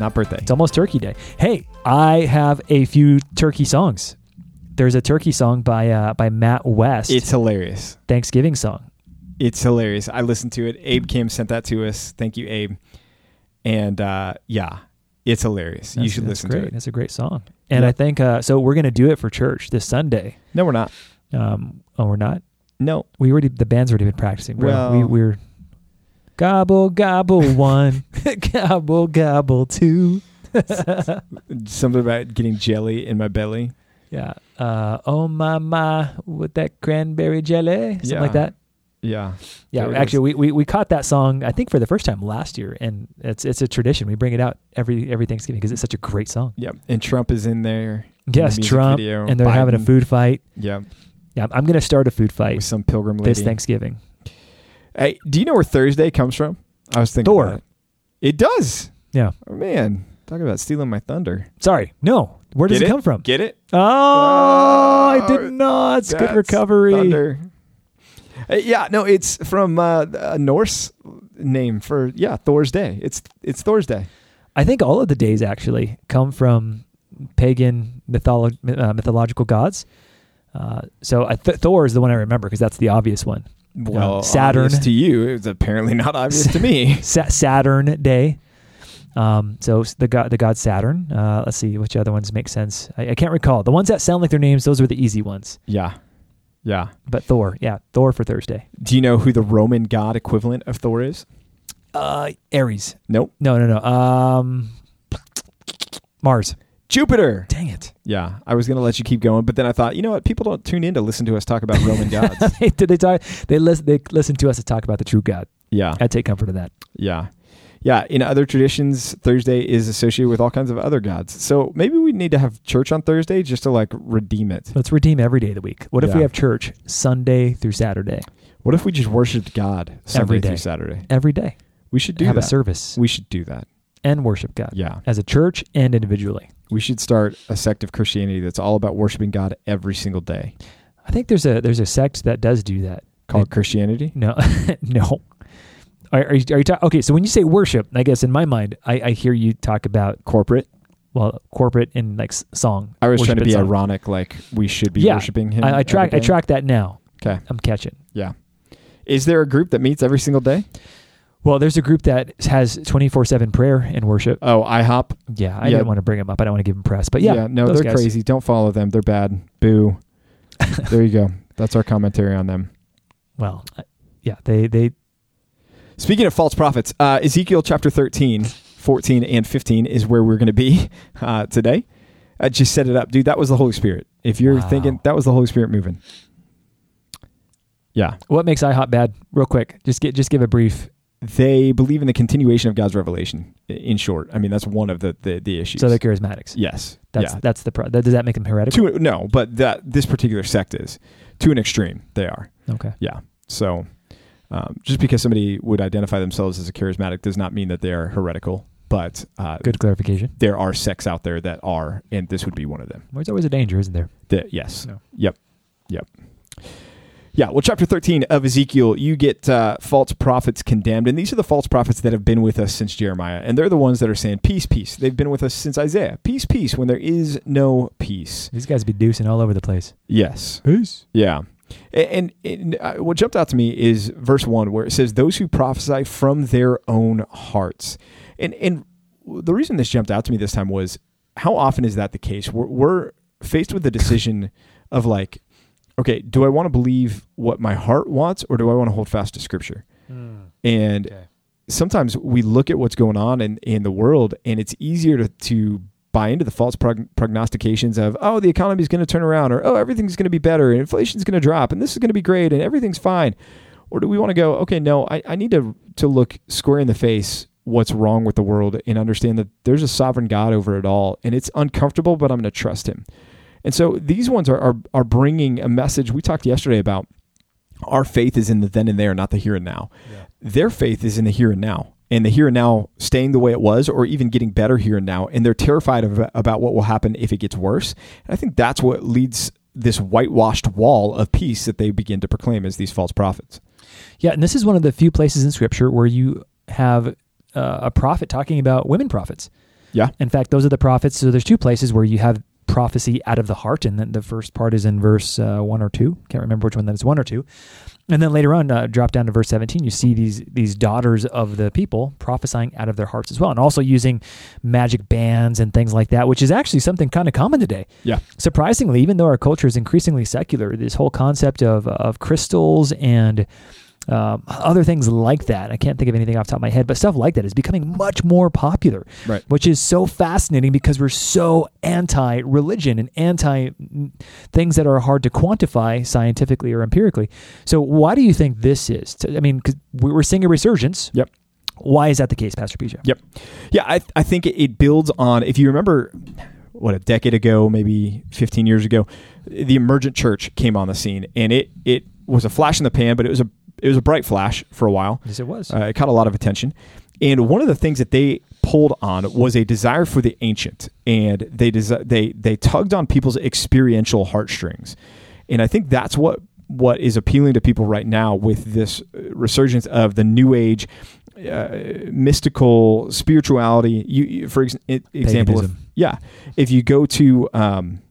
Not birthday. It's almost Turkey Day. Hey, I have a few turkey songs. There's a turkey song by uh, by Matt West. It's hilarious. Thanksgiving song. It's hilarious. I listened to it. Abe Kim sent that to us. Thank you, Abe. And uh, yeah, it's hilarious. you should listen great. to it. It's a great song. And Yep. I think uh, so. We're going to do it for church this Sunday. No, we're not. Um, oh, we're not. No. We already the band's already been practicing. Bro. Well- we, we're gobble gobble one, gobble gobble two. Something about getting jelly in my belly. Yeah. Uh, oh my my, with that cranberry jelly, something Yeah. like that. Yeah. Yeah, actually, we, we we caught that song I think for the first time last year, and it's it's a tradition. We bring it out every every Thanksgiving because it's such a great song. Yep. And Trump is in there. Yes, the Trump, video. and they're having a food fight. Yeah. Yeah, I'm gonna start a food fight With some pilgrim lady. this Thanksgiving. Hey, do you know where Thursday comes from? I was thinking. Thor. It. it does. Yeah. Oh, man. Talking about stealing my thunder. Sorry, no. Where does Get it, it? come from? Get it? Oh, I Oh, did not. It's good recovery. Thunder. Yeah, no, it's from uh, a Norse name for yeah Thor's day. It's it's Thor's day. I think all of the days actually come from pagan mytholo- uh, mythological gods. Uh, so I th- Thor is the one I remember because that's the obvious one. Well, Saturn. to you, it's apparently not obvious to me. Sa- Saturn Day. Um, so the god, the god Saturn. Uh, let's see which other ones make sense. I, I can't recall. The ones that sound like their names, those are the easy ones. Yeah, yeah. But Thor, yeah, Thor for Thursday. Do you know who the Roman god equivalent of Thor is? Uh, Ares. Nope, No, no, no. Um, Mars. Jupiter. Dang it! Yeah, I was gonna let you keep going, but then I thought, you know what? People don't tune in to listen to us talk about Roman gods. Did they talk? They listen. They listen to us to talk about the true God. Yeah, I take comfort in that. yeah, yeah. In other traditions, Thursday is associated with all kinds of other gods. So maybe we need to have church on Thursday just to like redeem it. Let's redeem every day of the week. What if we have church Sunday through Saturday What if we just worshiped God Sunday Every through. Saturday? every day? We should do have that. a service We should do that. And worship God Yeah. as a church and individually. We should start a sect of Christianity that's all about worshiping God every single day. I think there's a there's a sect that does do that. Called Christianity? No, no. Are, are you, are you talk, okay? So when you say worship, I guess in my mind, I, I hear you talk about Corporate. well, corporate and like song. I was trying to be song. ironic, like we should be Yeah. worshiping Him. I, I track I track that now. Okay. I'm catching. Yeah. Is there a group that meets every single day? Well, there's a group that has 24 seven prayer and worship. Oh, IHOP. Yeah, I Yeah. didn't want to bring them up. I don't want to give them press, but yeah, no, those they're guys. crazy. Don't follow them. They're bad. Boo. there you go. That's our commentary on them. Well, yeah, they they Speaking of false prophets, uh, Ezekiel chapter 13, 14, and 15 is where we're going to be uh, today. I just set it up. Dude, that was the Holy Spirit. If you're Wow. thinking that was the Holy Spirit moving. Yeah. what makes IHOP bad? Real quick, just get just give a brief. They believe in the continuation of God's revelation, in short. I mean, that's one of the, the, the issues. So they're charismatics. yes. That's yeah. that's the pro- that, does that make them heretical? To, no, but that this particular sect is. To an extreme, they are. okay. Yeah. So um, just because somebody would identify themselves as a charismatic does not mean that they are heretical. But uh, Good clarification. there are sects out there that are, and this would be one of them. There's always a danger, isn't there? That yes, No. yep, yep, yeah. Well, chapter thirteen of Ezekiel, you get uh, false prophets condemned, and these are the false prophets that have been with us since Jeremiah, and they're the ones that are saying peace, peace. They've been with us since Isaiah, peace, peace. When there is no peace, These guys be deucing all over the place. yes, Peace. yeah. And, and, and uh, what jumped out to me is verse one, where it says, "Those who prophesy from their own hearts," and and the reason this jumped out to me this time was how often is that the case? We're, we're faced with the decision of like, okay, do I want to believe what my heart wants, or do I want to hold fast to Scripture? Hmm, and Okay. sometimes we look at what's going on in, in the world, and it's easier to, to buy into the false prog- prognostications of, oh, the economy is going to turn around, or oh, everything's going to be better, and inflation's going to drop, and this is going to be great, and everything's fine. Or do we want to go, okay, no, I, I need to, to look square in the face what's wrong with the world and understand that there's a sovereign God over it all, and it's uncomfortable, but I'm going to trust Him. And so these ones are, are, are bringing a message. We talked yesterday about our faith is in the then and there, not the here and now. Yeah. Their faith is in the here and now, and the here and now staying the way it was, or even getting better here and now. And they're terrified of, about what will happen if it gets worse. And I think that's what leads this whitewashed wall of peace that they begin to proclaim as these false prophets. Yeah, and this is one of the few places in Scripture where you have uh, a prophet talking about women prophets. Yeah. In fact, those are the prophets. So there's two places where you have prophecy out of the heart, and then the first part is in verse uh, one or two. Can't remember which one that is, one or two. And then later on, uh, drop down to verse 17, you see these these daughters of the people prophesying out of their hearts as well, and also using magic bands and things like that, which is actually something kind of common today. Yeah. Surprisingly, even though our culture is increasingly secular, this whole concept of of crystals and um, other things like that. I can't think of anything off the top of my head, but stuff like that is becoming much more popular, Right. which is so fascinating because we're so anti religion and anti things that are hard to quantify scientifically or empirically. So, why do you think this is? I mean, because we're seeing a resurgence. Yep. Why is that the case, Pastor PJ? Yep. Yeah, I, I think it, it builds on, if you remember, what, a decade ago, maybe 15 years ago, the emergent church came on the scene and it, it was a flash in the pan, but it was a, it was a bright flash for a while. Yes, it was. Uh, it caught a lot of attention. And one of the things that they pulled on was a desire for the ancient, and they desi- they they tugged on people's experiential heartstrings, and I think that's what what is appealing to people right now with this uh, resurgence of the new age. Uh, mystical spirituality. You, you for ex- example, if, yeah, if you go to um,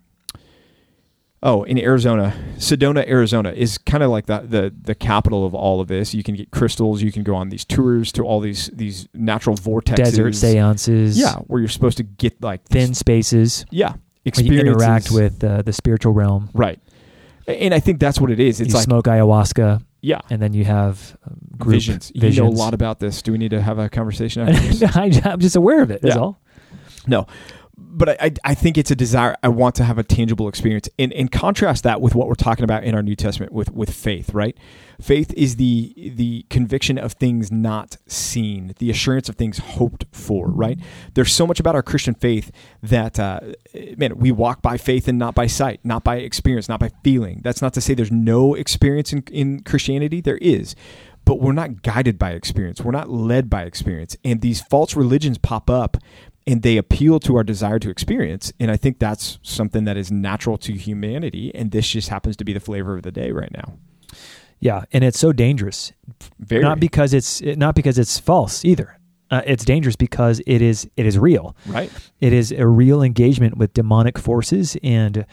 Oh, in Arizona, Sedona, Arizona is kind of like the, the the capital of all of this. You can get crystals. You can go on these tours to all these these natural vortexes. Desert seances. Yeah, where you're supposed to get like Thin spaces. Yeah, experiences. interact with uh, the spiritual realm. right, and I think that's what it is. It's you like smoke ayahuasca, yeah, and then you have um, group visions. You know a lot about this. Do we need to have a conversation after this? I, I'm just aware of it. That's Yeah. all. No, but I, I, think it's a desire. I want to have a tangible experience, and, and contrast that with what we're talking about in our New Testament with with faith. Right, faith is the the conviction of things not seen, the assurance of things hoped for. Right, there's so much about our Christian faith that uh, man, we walk by faith and not by sight, not by experience, not by feeling. That's not to say there's no experience in, in Christianity. There is. But we're not guided by experience. We're not led by experience. And these false religions pop up and they appeal to our desire to experience. And I think that's something that is natural to humanity. And this just happens to be the flavor of the day right now. Yeah, and it's so dangerous. Very Not because it's not because it's false either. Uh, it's dangerous because it is it is real. right. It is a real engagement with demonic forces, and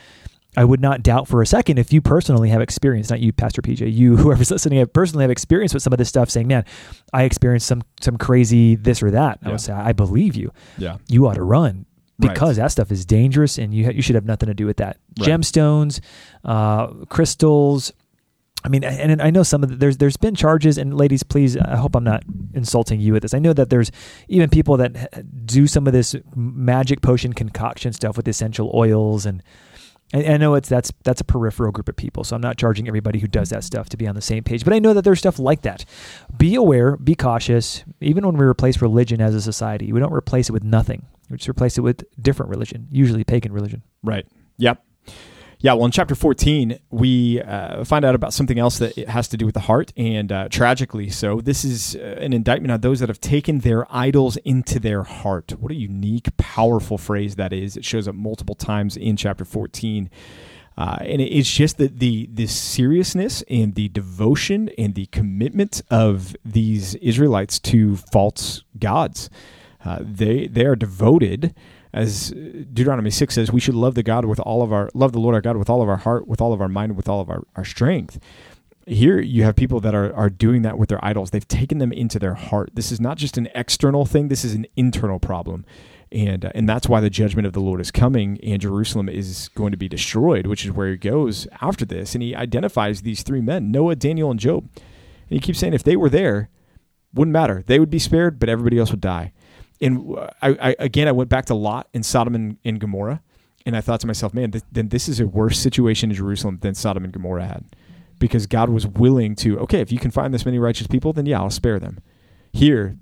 I would not doubt for a second if you personally have experience, not you, Pastor PJ, you whoever's listening, have personally have experience with some of this stuff, saying, "Man, I experienced some some crazy this or that." I would say, "I believe you. Yeah. You ought to run." Right. Because that stuff is dangerous, and you ha- you should have nothing to do with that. Right. Gemstones, uh, crystals, I mean, and I know some of the, there's there's been charges, and ladies, please, I hope I'm not insulting you with this. I know that there's even people that do some of this magic potion concoction stuff with essential oils, and I, know it's that's that's a peripheral group of people. So I'm not charging everybody who does that stuff to be on the same page, but I know that there's stuff like that. Be aware, be cautious. Even when we replace religion as a society, we don't replace it with nothing. We just replace it with different religion, usually pagan religion. Right. Yep. Yeah. Well, in chapter 14, we uh, find out about something else that it has to do with the heart, and uh, tragically so. This is uh, an indictment on those that have taken their idols into their heart. What a unique, powerful phrase that is. It shows up multiple times in chapter 14. Uh, and it's just the, the the seriousness and the devotion and the commitment of these Israelites to false gods. Uh, they they are devoted, as Deuteronomy six says, we should love the God with all of our love the Lord our God with all of our heart, with all of our mind, with all of our, our strength. Here you have people that are are doing that with their idols. They've taken them into their heart. This is not just an external thing. This is an internal problem. And, uh, and that's why the judgment of the Lord is coming, and Jerusalem is going to be destroyed, which is where he goes after this. And he identifies these three men Noah, Daniel, and Job. And he keeps saying if they were there, wouldn't matter. They would be spared, but everybody else would die. And I, I again, I went back to Lot and Sodom and, and Gomorrah, and I thought to myself, man, th- then this is a worse situation in Jerusalem than Sodom and Gomorrah had, because God was willing to, okay, if you can find this many righteous people, then yeah, I'll spare them. Here,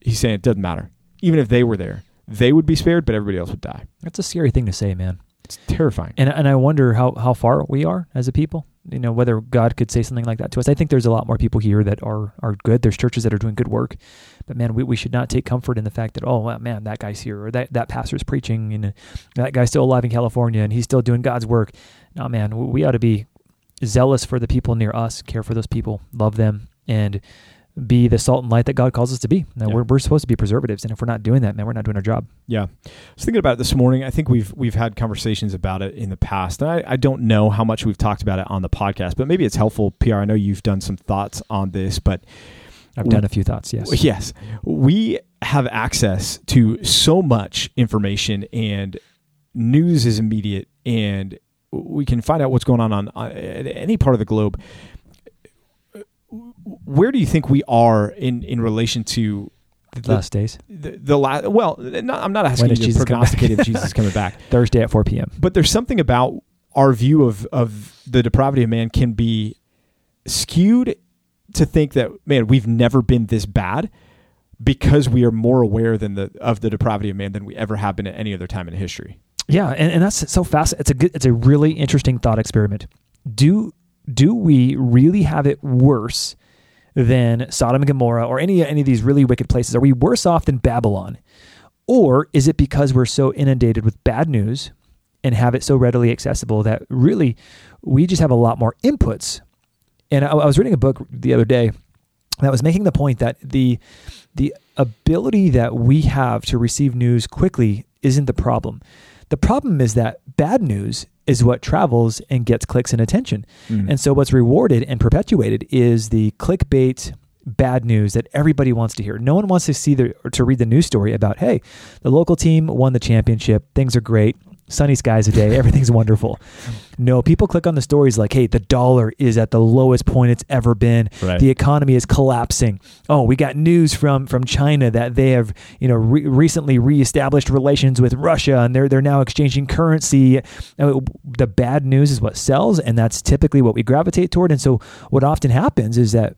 he's saying it doesn't matter. Even if they were there, they would be spared, but everybody else would die. That's a scary thing to say, man. It's terrifying. And and I wonder how how far we are as a people. You know, whether God could say something like that to us. I think there's a lot more people here that are are good. There's churches that are doing good work, but man, we, we should not take comfort in the fact that oh man, that guy's here or that that pastor's preaching and uh, that guy's still alive in California and he's still doing God's work. No, man, we ought to be zealous for the people near us, care for those people, love them, and be the salt and light that God calls us to be. Now, Yeah. we're, we're supposed to be preservatives, and if we're not doing that, man, we're not doing our job. Yeah, I was thinking about it this morning. I think we've we've had conversations about it in the past, and I, I don't know how much we've talked about it on the podcast, but maybe it's helpful. PR, I know you've done some thoughts on this, but I've done a few thoughts, yes. yes, we have access to so much information, and news is immediate, and we can find out what's going on on uh, any part of the globe. Where do you think we are in in relation to The last days, the, the last? Well, not, I'm not asking When you to Jesus prognosticate if Jesus is coming back, Thursday at 4 p.m. but there's something about our view of of the depravity of man can be skewed to think that man we've never been this bad because we are more aware than the of the depravity of man than we ever have been at any other time in history. Yeah, and, and that's so fast. It's a good, it's a really interesting thought experiment. Do do we really have it worse than Sodom and Gomorrah or any any of these really wicked places? Are we worse off than Babylon, or is it because we're so inundated with bad news and have it so readily accessible that really we just have a lot more inputs? And I, I was reading a book the other day that was making the point that the the ability that we have to receive news quickly isn't the problem. The problem is that bad news is what travels and gets clicks and attention. Mm-hmm. And so what's rewarded and perpetuated is the clickbait bad news that everybody wants to hear. No one wants to see the or to read the news story about, hey, the local team won the championship, things are great, sunny skies a day, everything's wonderful. No, people click on the stories like, hey, the dollar is at the lowest point it's ever been. Right. The economy is collapsing. Oh, we got news from from China that they have, you know, re- recently reestablished relations with Russia and they're they're now exchanging currency. Uh, The bad news is what sells and that's typically what we gravitate toward. And so what often happens is that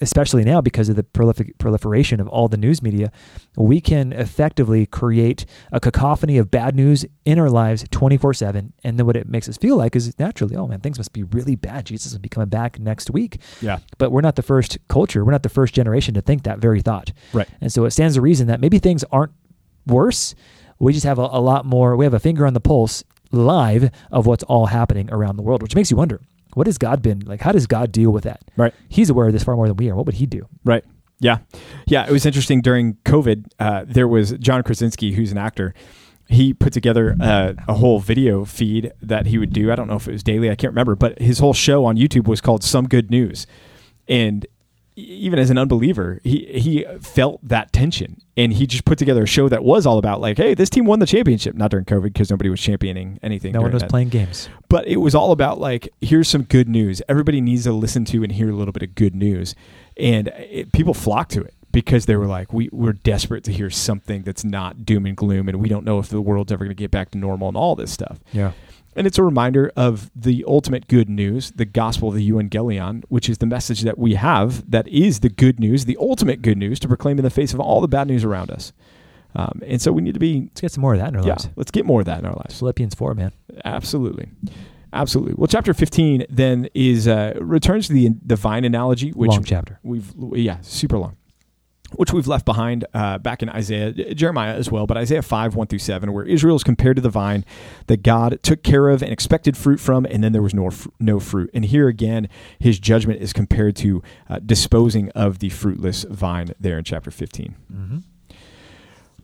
especially now because of the prolific proliferation of all the news media, we can effectively create a cacophony of bad news in our lives 24 7. And then what it makes us feel like is naturally, oh man, things must be really bad. Jesus will be coming back next week. Yeah. But we're not the first culture, we're not the first generation to think that very thought. Right. And so it stands to reason that maybe things aren't worse. We just have a, a lot more, we have a finger on the pulse live of what's all happening around the world, which makes you wonder what has God been like? How does God deal with that? Right. He's aware of this far more than we are. What would he do? Right. Yeah. Yeah. It was interesting during COVID. Uh, there was John Krasinski, who's an actor. He put together uh, a whole video feed that he would do. I don't know if it was daily. I can't remember. But his whole show on YouTube was called Some Good News. And even as an unbeliever, he he felt that tension, and he just put together a show that was all about like, hey, this team won the championship. Not during COVID because nobody was championing anything. No one was that playing games. but it was all about like here's some good news everybody needs to listen to and hear a little bit of good news and it, people flocked to it because they were like we, we're desperate to hear something that's not doom and gloom and we don't know if the world's ever going to get back to normal and all this stuff Yeah. And it's a reminder of the ultimate good news the gospel of the evangelion which is the message that we have that is the good news the ultimate good news to proclaim in the face of all the bad news around us um, and so we need to be Let's get some more of that in our yeah lives. let's get more of that in our lives Philippians 4, man. Absolutely. Absolutely. Well, chapter 15 then is uh, returns to the divine analogy, which Long chapter. we've, yeah, super long, which we've left behind uh, back in Isaiah, Jeremiah as well, but Isaiah 5, 1 through 7, where Israel is compared to the vine that God took care of and expected fruit from, and then there was no, no fruit. And here again, his judgment is compared to uh, disposing of the fruitless vine there in chapter 15. Mm-hmm.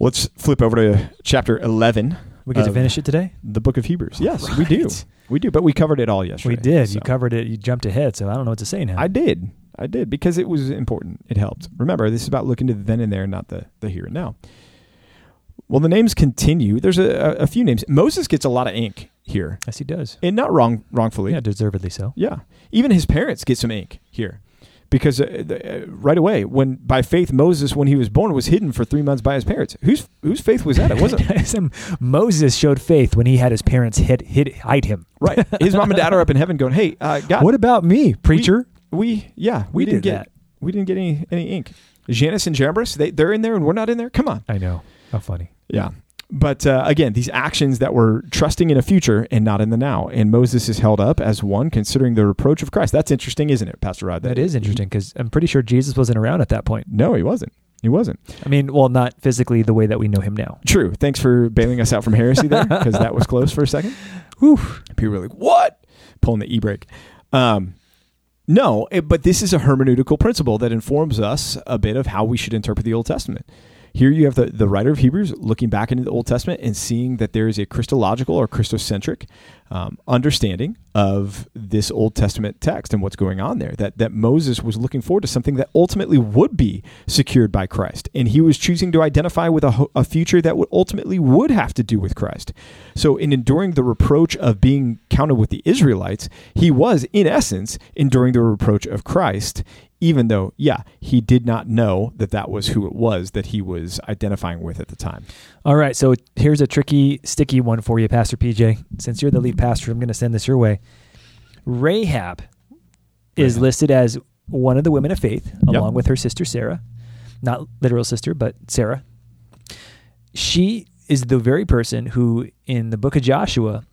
Let's flip over to chapter 11. We get to finish it today? The book of Hebrews. Yes, we do. We do, but we covered it all yesterday. We did. so- You covered it. You jumped ahead, so I don't know what to say now. I did. I did because it was important. It helped. Remember, this is about looking to the then and there, not the the here and now. Well, the names continue. There's a, a, few names. Moses gets a lot of ink here, yes, he does. and not wrong wrongfully. Yeah, deservedly so. Yeah. Even his parents get some ink here. Because uh, the, uh, right away, when by faith Moses, when he was born, was hidden for three months by his parents. Whose whose faith was that? It wasn't Moses showed faith when he had his parents hid, hid, hide him. right. His mom and dad are up in heaven, going, "Hey, uh, God, What about me, preacher? We yeah, we, We didn't did get that. we didn't get any any ink. Jannes and Jambres, they they're in there and we're not in there. Come on. I know. How funny. Yeah. but uh, again, these actions that were trusting in a future and not in the now. And Moses is held up as one considering the reproach of Christ. That's interesting, isn't it, Pastor Rod? that is interesting because I'm pretty sure Jesus wasn't around at that point. No, he wasn't. He wasn't. I mean, well, not physically the way that we know him now. True. Thanks for bailing us out from heresy there, because that was close for a second. Whew. People were like, "What?" Pulling the e-brake. Um, no, it, but this is a hermeneutical principle that informs us a bit of how we should interpret the Old Testament. Here you have the, the writer of Hebrews looking back into the Old Testament and seeing that there is a Christological or Christocentric um, understanding of this Old Testament text and what's going on there. That, that Moses was looking forward to something that ultimately would be secured by Christ. And he was choosing to identify with a, a future that would ultimately would have to do with Christ. So, in enduring the reproach of being counted with the Israelites, he was, in essence, enduring the reproach of Christ even though, yeah, he did not know that that was who it was that he was identifying with at the time. All right, so here's a tricky, sticky one for you, Pastor PJ. Since you're the lead pastor, I'm going to send this your way. Rahab is listed as one of the women of faith, Yep. along with her sister Sarah, not literal sister, but Sarah. She is the very person who, in the book of Joshua,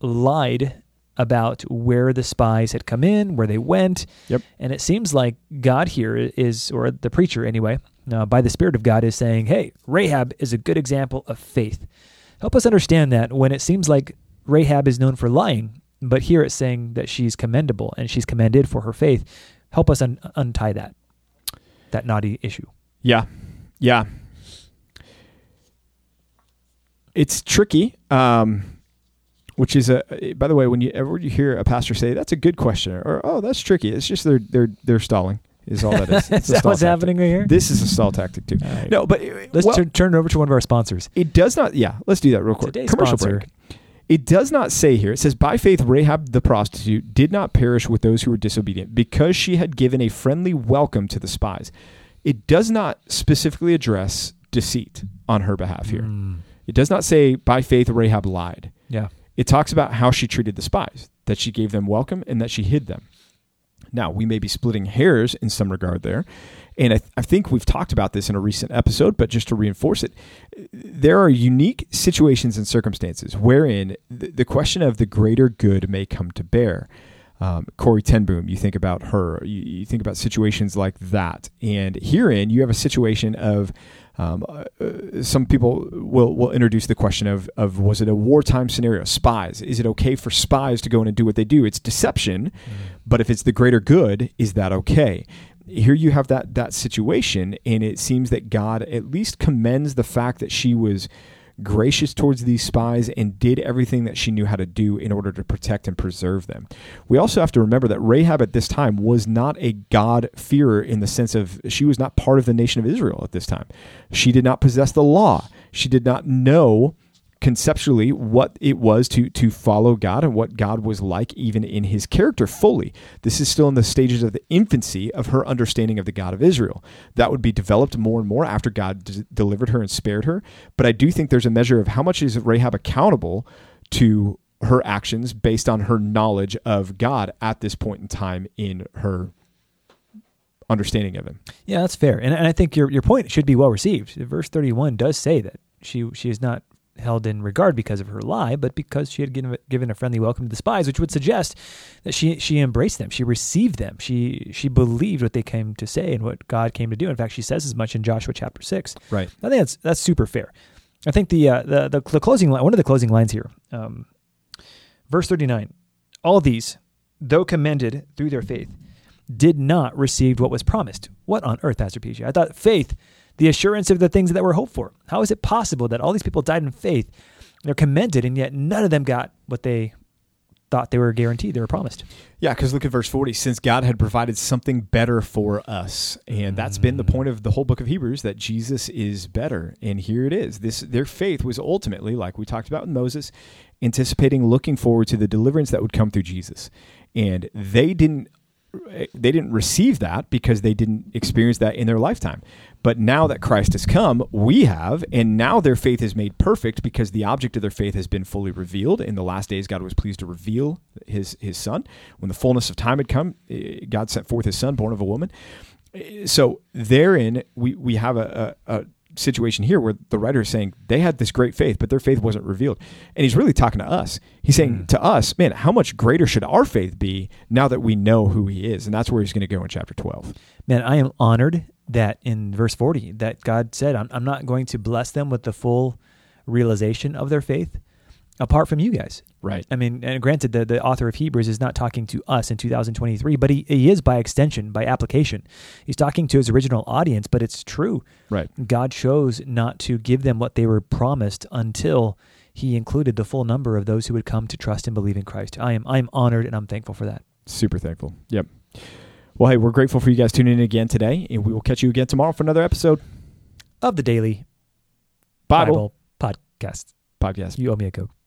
lied about where the spies had come in, where they went. Yep. And it seems like God here is, or the preacher anyway, uh, by the Spirit of God, is saying, hey, Rahab is a good example of faith. Help us understand that when it seems like Rahab is known for lying, but here it's saying that she's commendable and she's commended for her faith. Help us un- untie that, that knotty issue. Yeah. Yeah. It's tricky. Um, which is a by the way, when you ever you hear a pastor say that's a good question or oh that's tricky, it's just they're they're they're stalling is all that is. It's that what's tactic. happening right here? This is a stall tactic too. Right. No, but Let's well, turn, turn it over to one of our sponsors. it does not. Yeah, let's do that real quick. Today's Commercial sponsor. break. It does not say here. It says, "By faith, Rahab the prostitute did not perish with those who were disobedient, because she had given a friendly welcome to the spies." It does not specifically address deceit on her behalf here. Mm, It does not say, "By faith, Rahab lied." yeah. It talks about how she treated the spies, that she gave them welcome and that she hid them. Now, we may be splitting hairs in some regard there. And I, th- I think we've talked about this in a recent episode, but just to reinforce it, there are unique situations and circumstances wherein the, the question of the greater good may come to bear. Um, Corrie ten Boom, you think about her, you, you think about situations like that. And herein, you have a situation of um, uh, some people will, will introduce the question of, of was it a wartime scenario? Spies. Is it okay for spies to go in and do what they do? It's deception, but if it's the greater good, is that okay? Here you have that that situation, and it seems that God at least commends the fact that she was gracious towards these spies and did everything that she knew how to do in order to protect and preserve them. We also have to remember that Rahab at this time was not a God-fearer in the sense of she was not part of the nation of Israel at this time. She did not possess the law. She did not know conceptually what it was to to follow God and what God was like even in his character fully. This is still in the stages of the infancy of her understanding of the God of Israel. That would be developed more and more after God d- delivered her and spared her, but I do think there's a measure of how much is Rahab accountable to her actions based on her knowledge of God at this point in time in her understanding of him. Yeah, that's fair, and, and I think your your point should be well received. Verse thirty one does say that she she is not held in regard because of her lie, but because she had given given a friendly welcome to the spies, which would suggest that she she embraced them, she received them, she she believed what they came to say and what God came to do. In fact, she says as much in Joshua chapter six. Right. I think that's that's super fair. I think the uh, the, the the closing line, one of the closing lines here, um, verse thirty nine. All these, though commended through their faith, did not receive what was promised. What on earth, Pastor PJ? I thought faith, the assurance of the things that were hoped for. How is it possible that all these people died in faith? They're commended, and yet none of them got what they thought they were guaranteed, they were promised. Yeah, because look at verse 40. Since God had provided something better for us. And that's been the mm. point of the whole book of Hebrews that Jesus is better. And here it is. This their faith was ultimately, like we talked about with Moses, anticipating looking forward to the deliverance that would come through Jesus. And they didn't they didn't receive that because they didn't experience that in their lifetime. But now that Christ has come, we have, and now their faith is made perfect because the object of their faith has been fully revealed. In the last days, God was pleased to reveal his his Son. When the fullness of time had come, eh, God sent forth His Son, born of a woman. Eh, So therein, we we have a, a, a situation here where the writer is saying they had this great faith, but their faith wasn't revealed. And he's really talking to us. He's saying Mm. to us, man, how much greater should our faith be now that we know who he is? And that's where he's going to go in chapter 12. Man, I am honored that in verse 40 that God said, I'm, I'm not going to bless them with the full realization of their faith apart from you guys. Right. I mean, and granted, the, the author of Hebrews is not talking to us in 2023, but he, he is by extension, by application. He's talking to his original audience, but it's true. Right. God chose not to give them what they were promised until he included the full number of those who would come to trust and believe in Christ. I am I am honored and I'm thankful for that. Super thankful. Yep. Well, hey, we're grateful for you guys tuning in again today, and we will catch you again tomorrow for another episode. Of the daily Bible, Bible podcast. podcast. You owe me a Coke.